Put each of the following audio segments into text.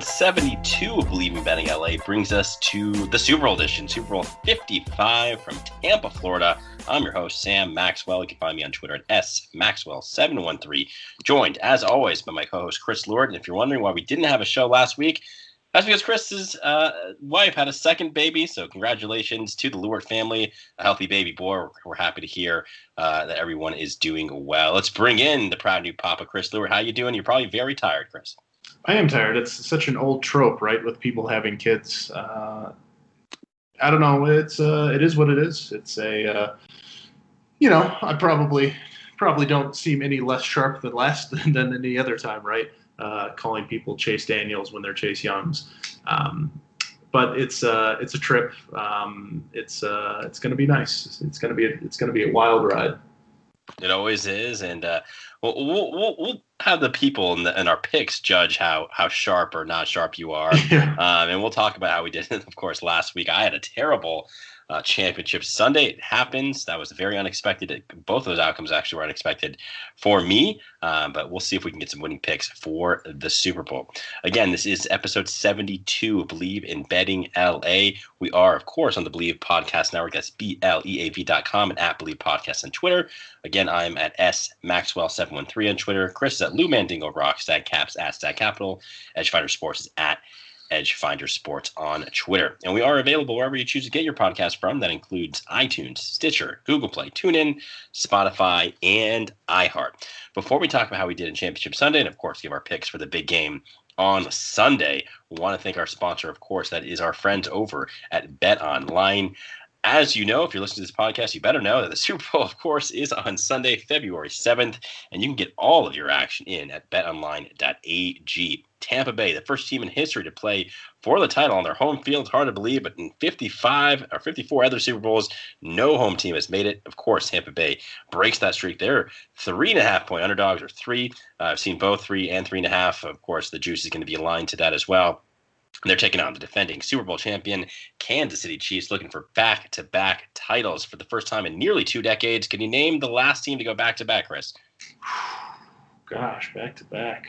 Episode 72 of Bleav in Betting LA brings us to the Super Bowl edition, Super Bowl 55 from Tampa, Florida. I'm your host, Sam Maxwell. You can find me on Twitter at smaxwell713. Joined, as always, by my co host, Chris Lord. And if you're wondering why we didn't have a show last week, that's because Chris's uh, wife had a second baby. So, congratulations to the Lord family, a healthy baby boy. We're, we're happy to hear uh, that everyone is doing well. Let's bring in the proud new Papa, Chris Lord. How are you doing? You're probably very tired, Chris. I am tired. It's such an old trope, right, with people having kids. Uh, I don't know. It's uh, it is what it is. It's a, uh, you know, I probably probably don't seem any less sharp than last than any other time, right? Uh, calling people Chase Daniels when they're Chase Youngs. Um, but it's uh, it's a trip. Um, it's uh, it's going to be nice. It's going to be a, it's going to be a wild ride. It always is, and uh, we'll, we'll, we'll have the people in, the, in, our picks judge how how sharp or not sharp you are, um, and we'll talk about how we did. It, of course, last week I had a terrible uh, championship Sunday. It happens. That was very unexpected. Both those outcomes actually were unexpected for me, um, but we'll see if we can get some winning picks for the Super Bowl. Again, this is episode 72 of Bleav in Betting LA. We are, of course, on the Bleav Podcast Network. That's B L E A V.com and at Bleav Podcast on Twitter. Again, I'm at S Maxwell713 on Twitter. Chris is at Lou Mandingo Rock, Stag Caps at Stag Capital. Edgefinder Sports is at Edge Finder Sports on Twitter. And we are available wherever you choose to get your podcast from. That includes iTunes, Stitcher, Google Play, TuneIn, Spotify, and iHeart. Before we talk about how we did in Championship Sunday, and of course give our picks for the big game on Sunday, we want to thank our sponsor, of course, that is our friends over at Bet Online. As you know, if you're listening to this podcast, you better know that the Super Bowl, of course, is on Sunday, February 7th, and you can get all of your action in at betonline.ag. Tampa Bay, the first team in history to play for the title on their home field. Hard to believe, but in 55 or 54 other Super Bowls, no home team has made it. Of course, Tampa Bay breaks that streak. They're three and a half point underdogs, or three. Uh, I've seen both three and three and a half. Of course, the juice is going to be aligned to that as well. They're taking on the defending Super Bowl champion Kansas City Chiefs, looking for back to back titles for the first time in nearly two decades. Can you name the last team to go back to back, Chris? Gosh, back to back.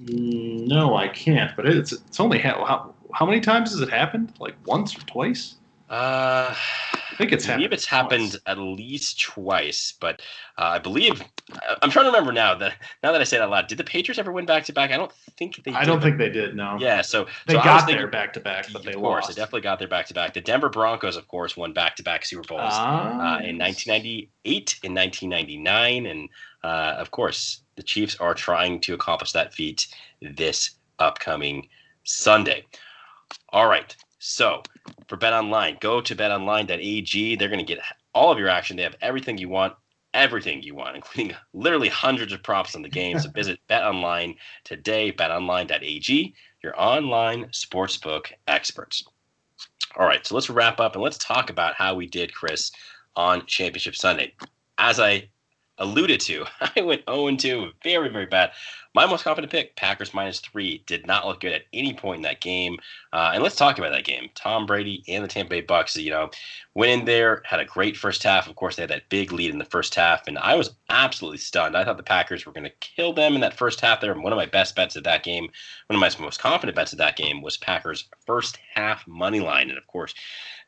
No, I can't. But it's it's only ha- how how many times has it happened? Like once or twice? Uh, I think it's I believe happened. it's happened twice. at least twice, but uh, I believe I'm trying to remember now that now that I say that out loud, did the Patriots ever win back to back? I don't think they. I did, don't think they did. No. Yeah, so They so got thinking- there back to back, but they of course, lost. they definitely got there back to back. The Denver Broncos, of course, won back to back Super Bowls Ah, uh, in 1998, in 1999, and uh, of course, the Chiefs are trying to accomplish that feat this upcoming Sunday. All right, so for Bet Online, go to betonline.ag. They're going to get all of your action. They have everything you want, everything you want, including literally hundreds of props on the game. So visit Bet Online today, betonline.ag, your online sportsbook experts. All right, so let's wrap up and let's talk about how we did, Chris, on Championship Sunday. As I alluded to, I went 0 2, very, very bad. My most confident pick, Packers minus three, did not look good at any point in that game. Uh, and let's talk about that game. Tom Brady and the Tampa Bay Bucks, you know, went in there, had a great first half. Of course, they had that big lead in the first half, and I was absolutely stunned. I thought the Packers were going to kill them in that first half there. One of my best bets of that game, one of my most confident bets of that game was Packers first half money line. And of course,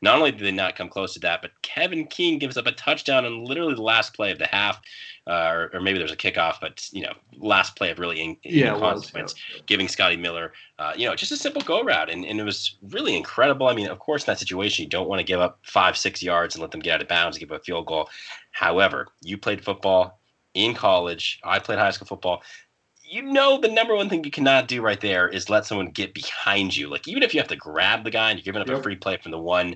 not only did they not come close to that, but Kevin King gives up a touchdown on literally the last play of the half, uh, or, or maybe there's a kickoff, but you know, last play of really in, yeah, in it was. consequence, giving Scotty Miller, uh, you know, just a simple go route, and, and it was really incredible. I mean, of course, in that situation, you don't want to give up five, six yards and let them get out of bounds and give up a field goal. However, you played football in college. I played high school football you know the number one thing you cannot do right there is let someone get behind you. Like even if you have to grab the guy and you're giving up a free play from the one,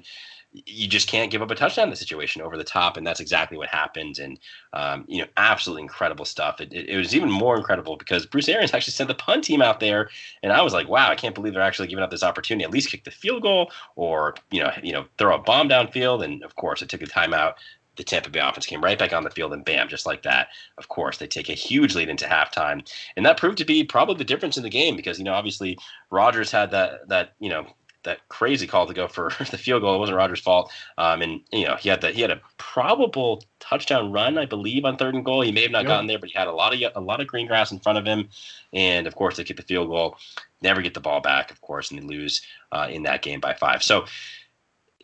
you just can't give up a touchdown in the situation over the top, and that's exactly what happened. And um, you know, absolutely incredible stuff. It, it, it, was even more incredible because Bruce Arians actually sent the punt team out there, and I was like, wow, I can't believe they're actually giving up this opportunity. At least kick the field goal, or you know, you know, throw a bomb downfield. And of course, it took a timeout. The Tampa Bay offense came right back on the field, and bam, just like that. Of course, they take a huge lead into halftime, and that proved to be probably the difference in the game because you know, obviously, Rodgers had that that you know that crazy call to go for the field goal. It wasn't Rodgers' fault. Um, and you know he had that he had a probable touchdown run, I believe, on third and goal. He may have not yep. gotten there, but he had a lot of a lot of green grass in front of him. And of course, they get the field goal, never get the ball back, of course, and they lose uh, in that game by five. So.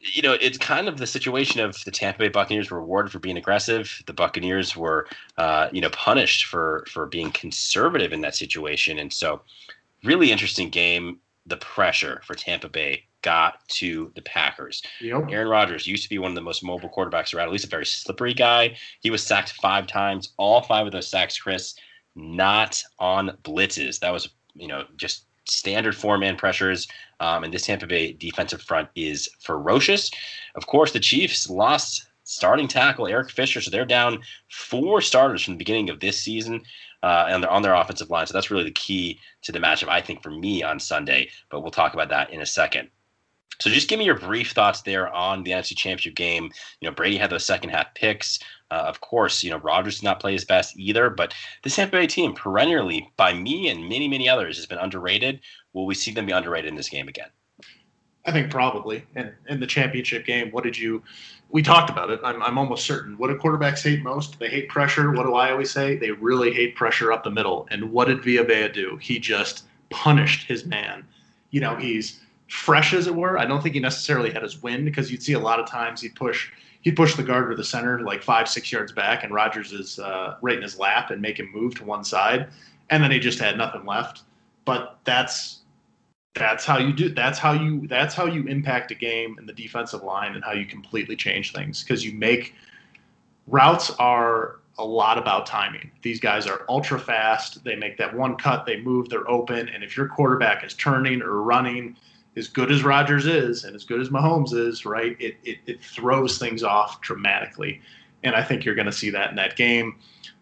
You know, it's kind of the situation of the Tampa Bay Buccaneers were rewarded for being aggressive. The Buccaneers were, uh, you know, punished for for being conservative in that situation. And so, really interesting game the pressure for Tampa Bay got to the Packers. Yep. Aaron Rodgers used to be one of the most mobile quarterbacks around, at least a very slippery guy. He was sacked five times, all five of those sacks, Chris, not on blitzes. That was, you know, just standard four man pressures. Um, and this Tampa Bay defensive front is ferocious. Of course, the Chiefs lost starting tackle Eric Fisher, so they're down four starters from the beginning of this season uh, and they're on their offensive line. So that's really the key to the matchup, I think, for me on Sunday. But we'll talk about that in a second. So just give me your brief thoughts there on the NFC Championship game. You know, Brady had those second half picks. Uh, of course, you know Rodgers did not play his best either, but this Tampa Bay team, perennially by me and many many others, has been underrated. Will we see them be underrated in this game again? I think probably. And in the championship game, what did you? We talked about it. I'm, I'm almost certain. What do quarterbacks hate most? They hate pressure. What do I always say? They really hate pressure up the middle. And what did Villa do? He just punished his man. You know, he's fresh as it were. I don't think he necessarily had his wind because you'd see a lot of times he'd push he'd push the guard or the center like five six yards back, and Rodgers is uh, right in his lap and make him move to one side, and then he just had nothing left. But that's that's how you do that's how you that's how you impact a game in the defensive line and how you completely change things because you make routes are a lot about timing these guys are ultra fast they make that one cut they move they're open and if your quarterback is turning or running as good as Rodgers is and as good as Mahomes is right it it, it throws things off dramatically and I think you're going to see that in that game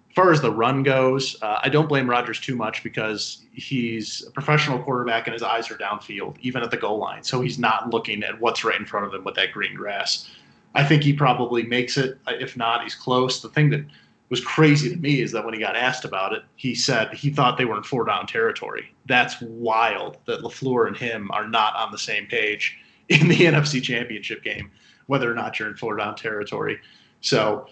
As far as the run goes, uh, I don't blame Rodgers too much because he's a professional quarterback and his eyes are downfield, even at the goal line. So he's not looking at what's right in front of him with that green grass. I think he probably makes it. If not, he's close. The thing that was crazy to me is that when he got asked about it, he said he thought they were in four down territory. That's wild that LaFleur and him are not on the same page in the NFC Championship game, whether or not you're in four down territory. So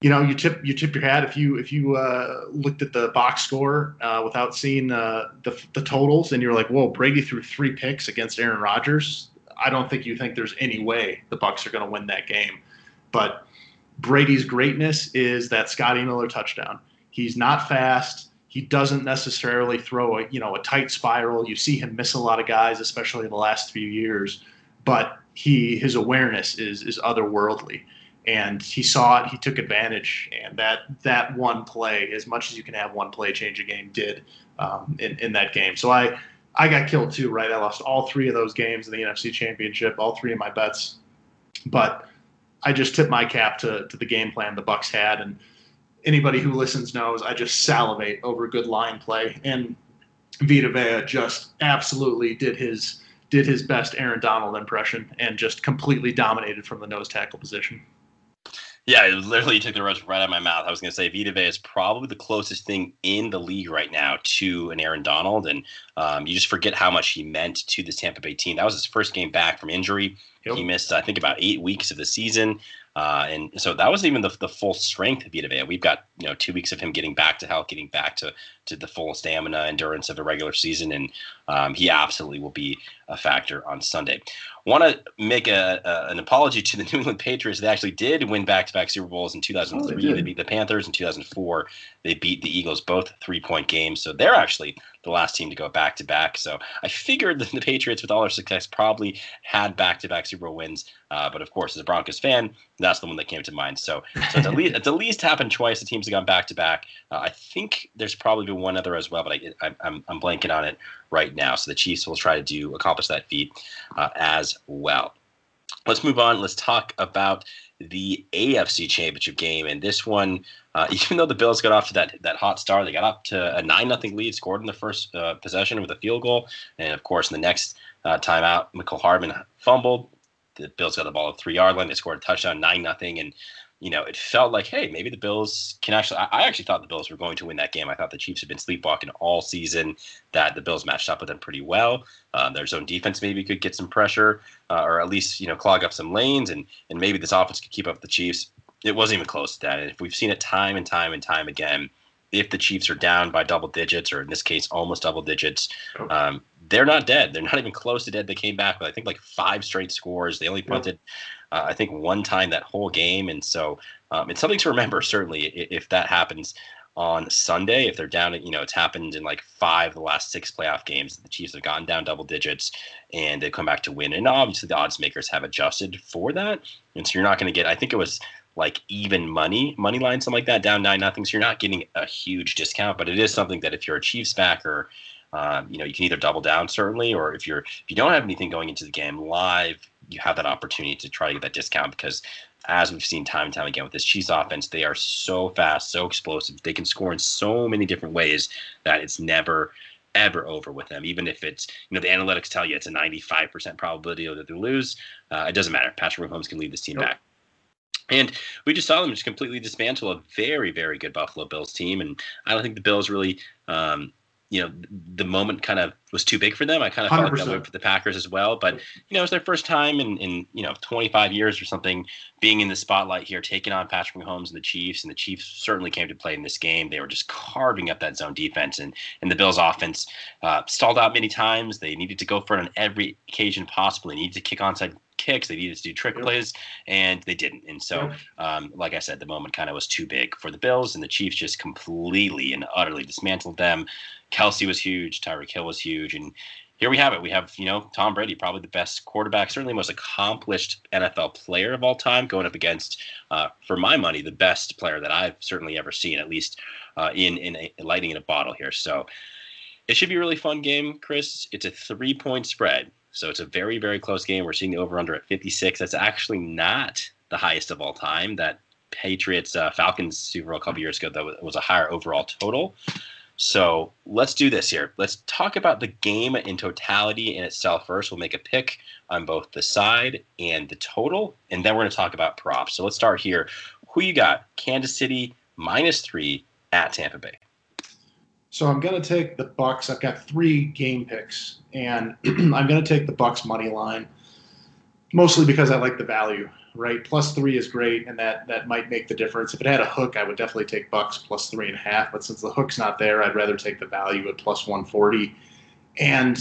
you know, you tip you tip your hat if you if you uh, looked at the box score uh, without seeing uh, the the totals, and you're like, "Whoa, Brady threw three picks against Aaron Rodgers." I don't think you think there's any way the Bucks are going to win that game. But Brady's greatness is that Scotty Miller touchdown. He's not fast. He doesn't necessarily throw a you know a tight spiral. You see him miss a lot of guys, especially in the last few years. But he his awareness is is otherworldly and he saw it. He took advantage, and that that one play, as much as you can have one play change a game, did um, in in that game. So I I got killed too, right? I lost all three of those games in the NFC Championship, all three of my bets, but I just tipped my cap to to the game plan the Bucks had, and anybody who listens knows I just salivate over good line play, and Vita Vea just absolutely did his did his best Aaron Donald impression and just completely dominated from the nose tackle position. Yeah, it literally took the words right out of my mouth. I was going to say Vita Vea is probably the closest thing in the league right now to an Aaron Donald, and um, you just forget how much he meant to this Tampa Bay team. That was his first game back from injury. Yep. He missed, I think, about eight weeks of the season. Uh, and so that was even the, the full strength of Vita Vea. We've got you know two weeks of him getting back to health, getting back to to the full stamina endurance of a regular season, and um, he absolutely will be a factor on Sunday. Want to make a, a, an apology to the New England Patriots. They actually did win back to back Super Bowls in 2003. Oh, they, they beat the Panthers in 2004. They beat the Eagles both three point games, so they're actually the last team to go back to back. So I figured that the Patriots, with all their success, probably had back to back Super Bowl wins. Uh, but of course, as a Broncos fan, that's the one that came to mind. So, so it's, at least, it's at least happened twice. The teams have gone back to back. Uh, I think there's probably been one other as well, but I, I'm, I'm blanking on it right now. So the Chiefs will try to do accomplish that feat uh, as well. let's move on. Let's talk about the AFC Championship game, and this one, uh, even though the Bills got off to that that hot start, they got up to a nine nothing lead, scored in the first uh, possession with a field goal, and of course in the next uh, timeout, Mecole Hardman fumbled. The Bills got the ball at three yard line. They scored a touchdown, nine nothing, and you know, it felt like, hey, maybe the Bills can actually. I, actually thought the Bills were going to win that game. I thought the Chiefs had been sleepwalking all season. That the Bills matched up with them pretty well. Um, their zone defense maybe could get some pressure, uh, or at least you know clog up some lanes, and and maybe this offense could keep up with the Chiefs. It wasn't even close to that. And if we've seen it time and time and time again, if the Chiefs are down by double digits, or in this case, almost double digits, um, they're not dead. They're not even close to dead. They came back with I think like five straight scores. They only punted, uh, I think, one time that whole game, and so um, it's something to remember. Certainly, if that happens on Sunday, if they're down, you know, it's happened in like five of the last six playoff games. The Chiefs have gone down double digits and they come back to win. And obviously, the odds makers have adjusted for that, and so you're not going to get. I think it was like even money, money line, something like that, down nine nothing. So you're not getting a huge discount, but it is something that if you're a Chiefs backer um, you know, you can either double down certainly, or if you're if you don't have anything going into the game live, you have that opportunity to try to get that discount because as we've seen time and time again with this Chiefs offense, they are so fast, so explosive. They can score in so many different ways that it's never ever over with them. Even if it's, you know, the analytics tell you it's a 95% probability that they lose, uh, it doesn't matter. Patrick Mahomes can lead this team nope. back. And we just saw them just completely dismantle a very, very good Buffalo Bills team. And I don't think the Bills really um, you know the moment kind of was too big for them. I kind of 100%. felt like that way for the Packers as well. But you know, it was their first time in in you know 25 years or something being in the spotlight here, taking on Patrick Mahomes and the Chiefs. And the Chiefs certainly came to play in this game. They were just carving up that zone defense, and and the Bills' offense uh, stalled out many times. They needed to go for it on every occasion possible. They needed to kick onside kicks. They needed to do trick yep. plays, and they didn't. And so, um, like I said, the moment kind of was too big for the Bills, and the Chiefs just completely and utterly dismantled them. Kelce was huge, Tyreek Hill was huge, and here we have it. We have, you know, Tom Brady, probably the best quarterback, certainly most accomplished NFL player of all time, going up against, uh, for my money, the best player that I've certainly ever seen, at least uh, in in a, lighting in a bottle here. So it should be a really fun game, Chris. It's a three point spread, so it's a very very close game. We're seeing the over under at 56. That's actually not the highest of all time. That Patriots uh, Falcons Super Bowl a couple years ago that was a higher overall total. So let's do this here. Let's talk about the game in totality in itself first. We'll make a pick on both the side and the total, and then we're going to talk about props. So let's start here. Who you got? Kansas City minus three at Tampa Bay. So I'm going to take the Bucks. I've got three game picks, and I'm going to take the Bucks money line, mostly because I like the value right? Plus three is great, and that that might make the difference. If it had a hook, I would definitely take Bucks plus three and a half. But since the hook's not there, I'd rather take the value at plus one forty. And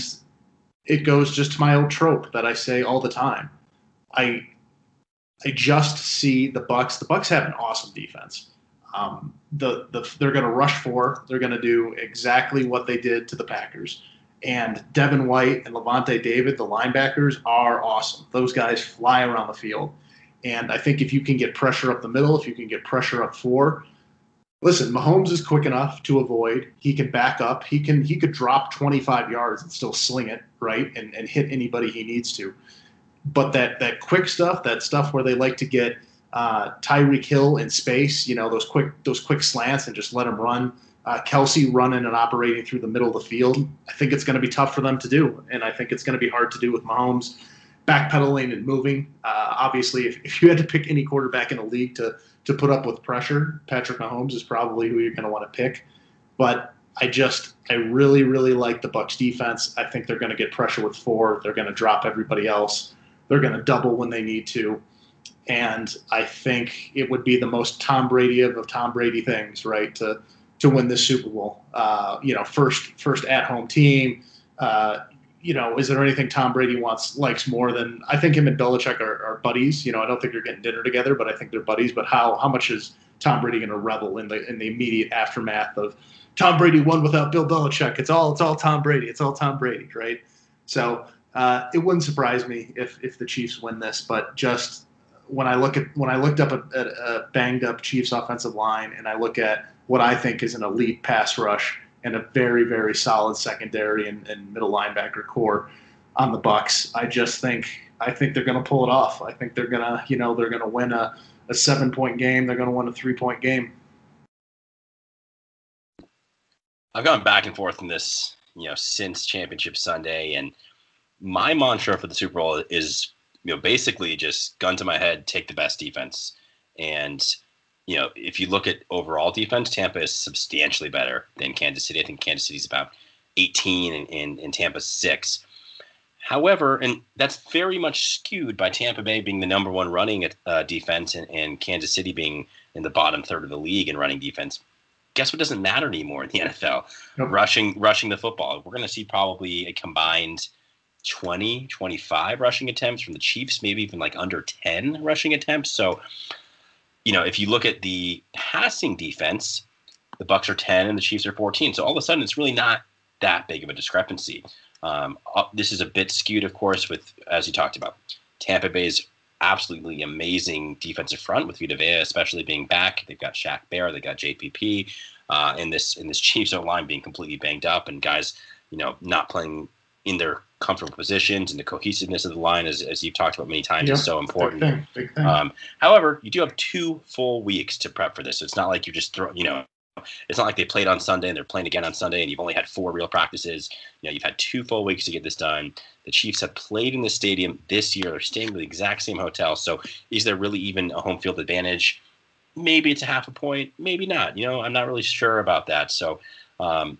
it goes just to my old trope that I say all the time. I I just see the Bucks. The Bucks have an awesome defense. Um, the, the they're going to rush for. They're going to do exactly what they did to the Packers. And Devin White and Lavonte David, the linebackers, are awesome. Those guys fly around the field. And I think if you can get pressure up the middle, if you can get pressure up four, listen, Mahomes is quick enough to avoid. He can back up. He can he could drop 25 yards and still sling it right and, and hit anybody he needs to. But that that quick stuff, that stuff where they like to get uh, Tyreek Hill in space, you know, those quick those quick slants and just let him run. Uh, Kelce running and operating through the middle of the field. I think it's going to be tough for them to do, and I think it's going to be hard to do with Mahomes backpedaling and moving. Uh, obviously, if, if you had to pick any quarterback in the league to to put up with pressure, Patrick Mahomes is probably who you're going to want to pick. But I just I really really like the Bucks defense. I think they're going to get pressure with four. They're going to drop everybody else. They're going to double when they need to. And I think it would be the most Tom Brady of, Tom Brady things, right? To to win this Super Bowl. Uh, you know, first first at home team. Uh, you know, is there anything Tom Brady wants likes more than I think him and Belichick are, are, buddies. You know, I don't think they're getting dinner together, but I think they're buddies. But how how much is Tom Brady going to revel in the in the immediate aftermath of Tom Brady won without Bill Belichick? It's all it's all Tom Brady. It's all Tom Brady, right? So uh, it wouldn't surprise me if if the Chiefs win this, but just when I look at when I looked up at, at a banged up Chiefs offensive line and I look at what I think is an elite pass rush and a very very solid secondary and, and middle linebacker core on the Bucks. I just think I think they're going to pull it off. I think they're going to, you know, they're going to win a, a seven point game. They're going to win a three point game. I've gone back and forth in this, you know, since Championship Sunday, and my mantra for the Super Bowl is, you know, basically just gun to my head, take the best defense. And, you know, if you look at overall defense, Tampa is substantially better than Kansas City. I think Kansas City's about 18 and, and, and Tampa's six. However, and that's very much skewed by Tampa Bay being the number one running uh, defense and, and Kansas City being in the bottom third of the league in running defense. Guess what doesn't matter anymore in the NFL? Nope. Rushing rushing the football. We're going to see probably a combined 20, 25 rushing attempts from the Chiefs, maybe even like under 10 rushing attempts. So, you know, if you look at the passing defense, the Bucks are 10 and the Chiefs are 14. So all of a sudden, it's really not that big of a discrepancy. Um, uh, this is a bit skewed, of course, with as you talked about Tampa Bay's absolutely amazing defensive front with Vita Vea, especially being back. They've got Shaq Barrett, they've got JPP, uh, in this in this Chiefs O line being completely banged up, and guys, you know, not playing in their comfortable positions, and the cohesiveness of the line, as, as you've talked about many times, is so important. Big thing, big thing. Um, however, you do have two full weeks to prep for this. So it's not like you're just throwing, you know, it's not like they played on Sunday and they're playing again on Sunday and you've only had four real practices. You know, you've had two full weeks to get this done. The Chiefs have played in the stadium this year. They're staying in the exact same hotel. So is there really even a home field advantage? Maybe it's a half a point, maybe not. You know, I'm not really sure about that. So um,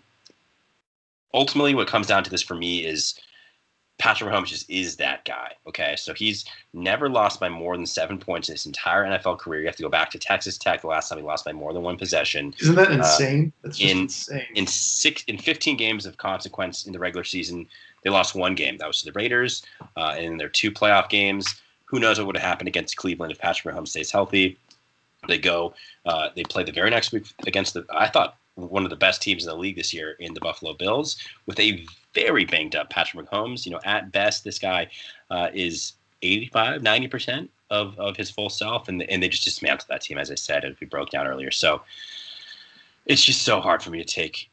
ultimately, what comes down to this for me is Patrick Mahomes just is that guy. Okay, so he's never lost by more than seven points in his entire NFL career. You have to go back to Texas Tech, the last time he lost by more than one possession. Isn't that uh, insane? Uh, That's in, insane. In six, in 15 games of consequence in the regular season, they lost one game. That was to the Raiders. Uh, and in their two playoff games, who knows what would have happened against Cleveland if Patrick Mahomes stays healthy? They go. Uh, they play the very next week against the. I thought one of the best teams in the league this year in the Buffalo Bills with a very banged up Patrick Mahomes. You know, at best, this guy uh, is 85, 90% of, of his full self, and, and they just dismantled that team, as I said, as we broke down earlier. So it's just so hard for me to take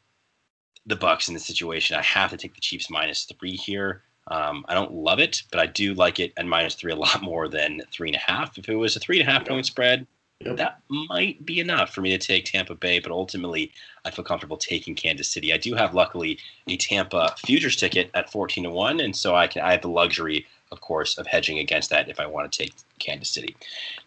the Bucks in this situation. I have to take the Chiefs minus three here. Um, I don't love it, but I do like it at minus three a lot more than three and a half. If it was a three and a half point spread, Yep. That might be enough for me to take Tampa Bay, but ultimately I feel comfortable taking Kansas City. I do have luckily a Tampa futures ticket at 14 to 1, and so I can I have the luxury, of course, of hedging against that if I want to take Kansas City.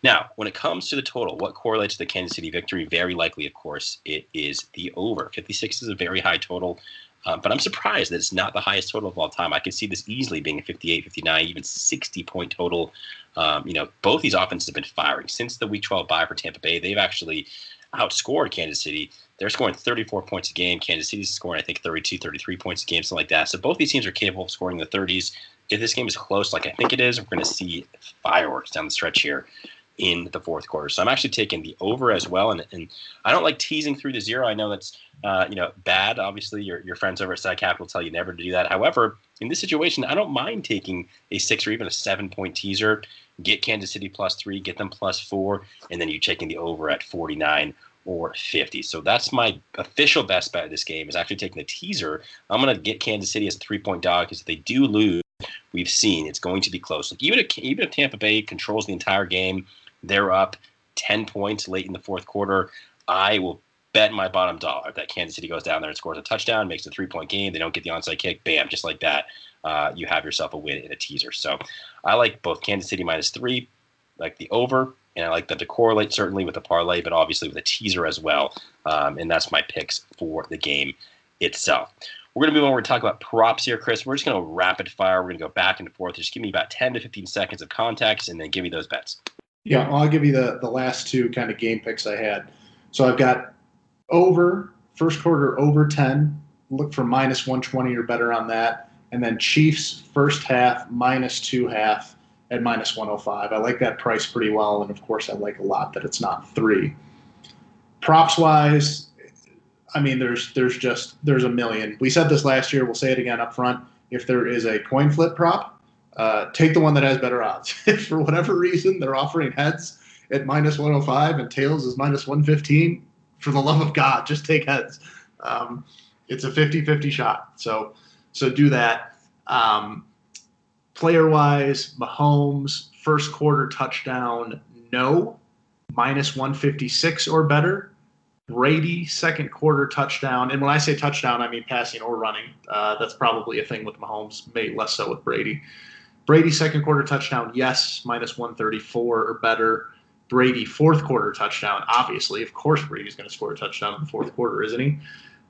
Now, when it comes to the total, what correlates to the Kansas City victory? Very likely, of course, it is the over. 56 is a very high total. Uh, but I'm surprised that it's not the highest total of all time. I could see this easily being a 58, 59, even 60 point total. Um, you know, both these offenses have been firing since the Week 12 bye for Tampa Bay. They've actually outscored Kansas City. They're scoring 34 points a game. Kansas City's scoring, I think, 32, 33 points a game, something like that. So both these teams are capable of scoring in the 30s. If this game is close, like I think it is, we're going to see fireworks down the stretch here in the fourth quarter. So I'm actually taking the over as well. And, and I don't like teasing through the zero. I know that's uh, you know bad. Obviously, your, your friends over at Side will tell you never to do that. However, in this situation, I don't mind taking a six or even a seven point teaser. Get Kansas City plus three, get them plus four, and then you're taking the over at 49 or 50. So that's my official best bet of this game is actually taking the teaser. I'm going to get Kansas City as a three point dog because if they do lose, we've seen it's going to be close. Like even if, even if Tampa Bay controls the entire game, they're up 10 points late in the fourth quarter. I will bet my bottom dollar that Kansas City goes down there and scores a touchdown, makes a three point game. They don't get the onside kick. Bam, just like that. Uh, you have yourself a win in a teaser. So I like both Kansas City minus three, like the over, and I like them to correlate certainly with the parlay, but obviously with a teaser as well. Um, and that's my picks for the game itself. We're going to move on. We're going to talk about props here, Chris. We're just going to rapid fire. We're going to go back and forth. Just give me about 10 to 15 seconds of context and then give me those bets. Yeah, I'll give you the the last two kind of game picks I had. So I've got over first quarter over 10. Look for minus 120 or better on that. And then Chiefs first half minus two half at minus 105. I like that price pretty well. And of course, I like a lot that it's not three. Props wise, I mean, there's there's just there's a million. We said this last year. We'll say it again up front. If there is a coin flip prop, uh, take the one that has better odds. if for whatever reason they're offering heads at minus 105 and tails is minus 115, for the love of God, just take heads. Um, it's a 50 50 shot. So, so do that. Um, Player wise, Mahomes, first quarter touchdown, no, minus 156 or better. Brady, second quarter touchdown. And when I say touchdown, I mean passing or running. Uh, that's probably a thing with Mahomes, maybe less so with Brady. Brady, second quarter touchdown, yes, minus 134 or better. Brady, fourth quarter touchdown, obviously. Of course, Brady's going to score a touchdown in the fourth quarter, isn't he?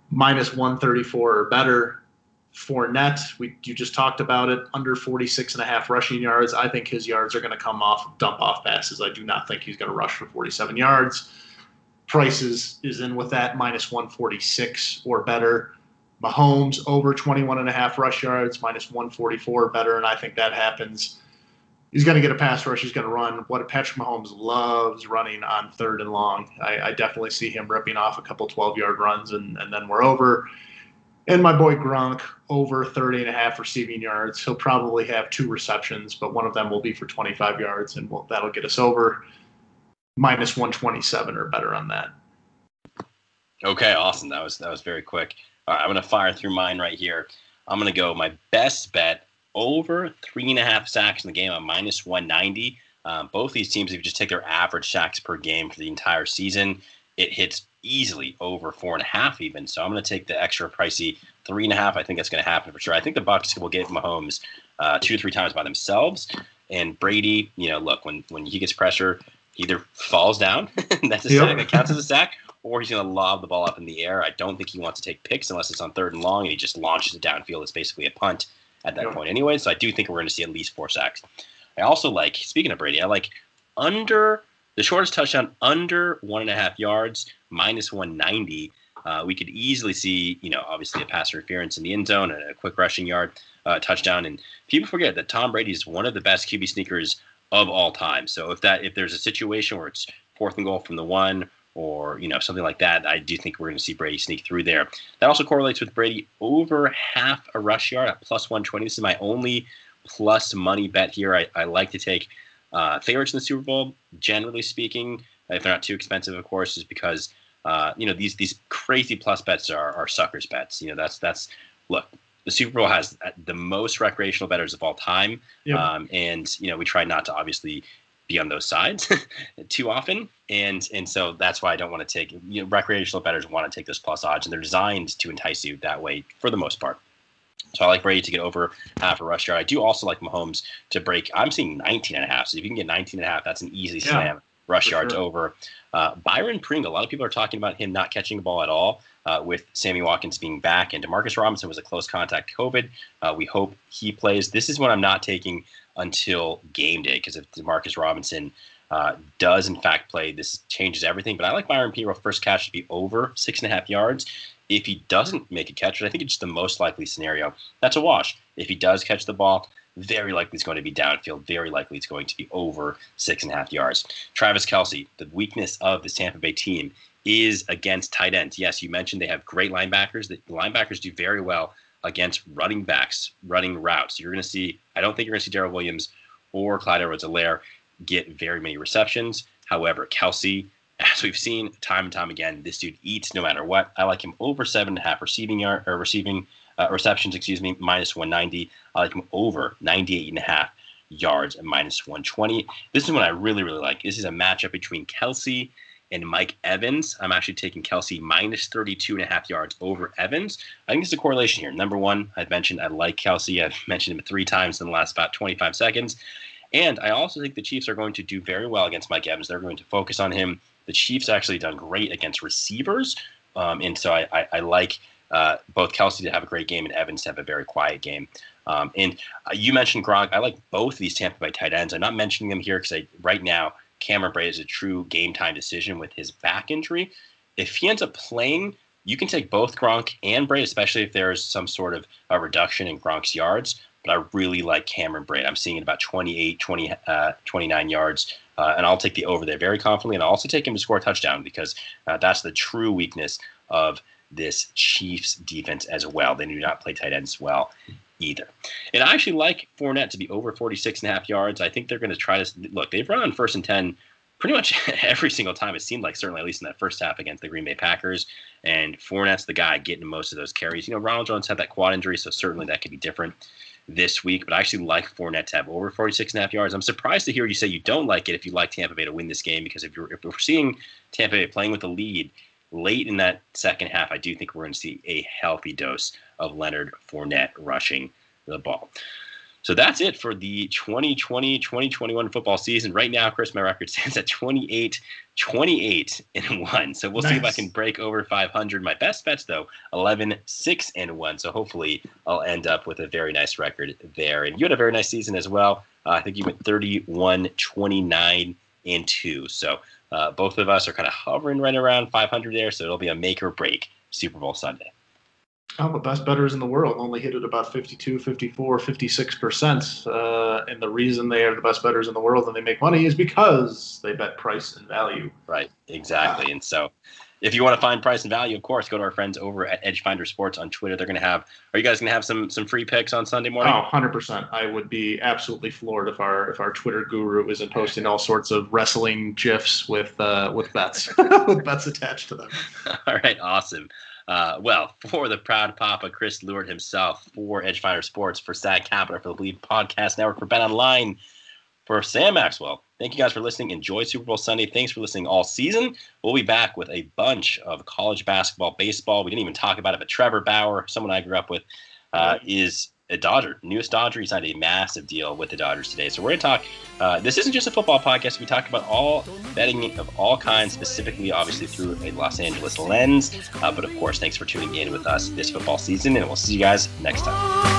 Minus 134 or better. Fournette, we you just talked about it, under 46 and a half rushing yards. I think his yards are going to come off dump off passes. I do not think he's going to rush for 47 yards. Prices is in with that minus 146 or better. Mahomes over 21 and a half rush yards, minus 144 better, and I think that happens. He's going to get a pass rush. He's going to run. What Patrick Mahomes loves running on third and long. I, I definitely see him ripping off a couple 12 yard runs, and, and then we're over. And my boy Gronk over 30 and a half receiving yards. He'll probably have two receptions, but one of them will be for 25 yards, and we'll, that'll get us over minus 127 or better on that. Okay, awesome. That was that was very quick. All right, I'm gonna fire through mine right here. I'm gonna go my best bet over three and a half sacks in the game on minus 190. Um, both these teams, if you just take their average sacks per game for the entire season, it hits easily over four and a half even. So I'm going to take the extra pricey three and a half. I think that's going to happen for sure. I think the Bucks will get Mahomes uh, two or three times by themselves. And Brady, you know, look when when he gets pressure, he either falls down, that's a yep. sack that counts as a sack, or he's going to lob the ball up in the air. I don't think he wants to take picks unless it's on third and long, and he just launches it downfield. It's basically a punt at that point anyway. So I do think we're going to see at least four sacks. I also like, speaking of Brady, I like under the shortest touchdown under one and a half yards, minus 190. Uh, we could easily see, you know, obviously a pass interference in the end zone and a quick rushing yard uh, touchdown. And people forget that Tom Brady is one of the best QB sneakers of all time. So if that if there's a situation where it's fourth and goal from the one or you know something like that, I do think we're going to see Brady sneak through there. That also correlates with Brady over half a rush yard at plus 120. This is my only plus money bet here. I, I like to take uh, favorites in the Super Bowl, generally speaking, if they're not too expensive, of course, is because uh, you know these these crazy plus bets are, are suckers bets. You know that's that's look the Super Bowl has the most recreational bettors of all time, yep. um, and you know we try not to obviously be on those sides too often, and and so that's why I don't want to take you know recreational bettors want to take those plus odds, and they're designed to entice you that way for the most part. So I like Brady to get over half a rush yard. I do also like Mahomes to break. I'm seeing 19 and a half. So if you can get 19 and a half, that's an easy yeah, slam rush yards sure. over. Uh, Byron Pringle, a lot of people are talking about him not catching the ball at all uh, with Sammy Watkins being back. And Demarcus Robinson was a close contact COVID. Uh, we hope he plays. This is what I'm not taking until game day because if Demarcus Robinson uh, does in fact play, this changes everything. But I like Byron Pringle first catch to be over six and a half yards. If he doesn't make a catch, I think it's the most likely scenario, that's a wash. If he does catch the ball, very likely it's going to be downfield. Very likely it's going to be over six and a half yards. Travis Kelce, the weakness of the Tampa Bay team is against tight ends. Yes, you mentioned they have great linebackers. The linebackers do very well against running backs, running routes. You're going to see, I don't think you're going to see Darrel Williams or Clyde Edwards-Helaire get very many receptions. However, Kelce, as we've seen time and time again, this dude eats no matter what. I like him over seven and a half receiving yard or receiving uh, receptions, excuse me, minus 190. I like him over 98 and a half yards and minus 120. This is what I really, really like. This is a matchup between Kelce and Mike Evans. I'm actually taking Kelce minus 32 and a half yards over Evans. I think there's a correlation here. Number one, I've mentioned I like Kelce. I've mentioned him three times in the last about 25 seconds. And I also think the Chiefs are going to do very well against Mike Evans. They're going to focus on him. The Chiefs actually done great against receivers, um, and so I, I, I like uh, both Kelce to have a great game and Evans to have a very quiet game. Um, and uh, you mentioned Gronk. I like both these Tampa Bay tight ends. I'm not mentioning them here because right now Cameron Brate is a true game time decision with his back injury. If he ends up playing, you can take both Gronk and Brate, especially if there's some sort of a reduction in Gronk's yards. But I really like Cameron Brate. I'm seeing it about 28, 20, uh, 29 yards uh, and I'll take the over there very confidently. And I'll also take him to score a touchdown because uh, that's the true weakness of this Chiefs defense as well. They do not play tight ends well either. And I actually like Fournette to be over 46 and a half yards. I think they're going to try to look, they've run on first and 10 pretty much every single time. It seemed like certainly at least in that first half against the Green Bay Packers. And Fournette's the guy getting most of those carries. You know, Ronald Jones had that quad injury, so certainly that could be different this week, but I actually like Fournette to have over 46 and a half yards. I'm surprised to hear you say you don't like it if you like Tampa Bay to win this game because if you're if we're seeing Tampa Bay playing with the lead late in that second half, I do think we're going to see a healthy dose of Leonard Fournette rushing the ball. So that's it for the 2020 2021 football season. Right now, Chris, my record stands at 28 28 and 1. So we'll nice. see if I can break over 500. My best bets, though, 11 6 and 1. So hopefully I'll end up with a very nice record there. And you had a very nice season as well. Uh, I think you went 31 29 and 2. So uh, both of us are kind of hovering right around 500 there. So it'll be a make or break Super Bowl Sunday. Oh, the best bettors in the world only hit it about 52, 54, 56%. Uh, and the reason they are the best bettors in the world and they make money is because they bet price and value. Right, exactly. Uh, and so if you want to find price and value, of course, go to our friends over at Edgefinder Sports on Twitter. They're going to have, are you guys going to have some some free picks on Sunday morning? Oh, 100%. I would be absolutely floored if our if our Twitter guru isn't posting all sorts of wrestling gifs with uh, with bets, with bets attached to them. All right, awesome. Uh, well, for the proud papa, Chris Lewart himself, for Edgefinder Sports, for Stag Capital, for the Bleav Podcast Network, for Bet Online, for Sam Maxwell. Thank you guys for listening. Enjoy Super Bowl Sunday. Thanks for listening all season. We'll be back with a bunch of college basketball, baseball. We didn't even talk about it, but Trevor Bauer, someone I grew up with, uh, is a Dodger, newest Dodger. He signed a massive deal with the Dodgers today. So we're going to talk. Uh, this isn't just a football podcast. We talk about all betting of all kinds, specifically, obviously through a Los Angeles lens. Uh, but of course, thanks for tuning in with us this football season, and we'll see you guys next time.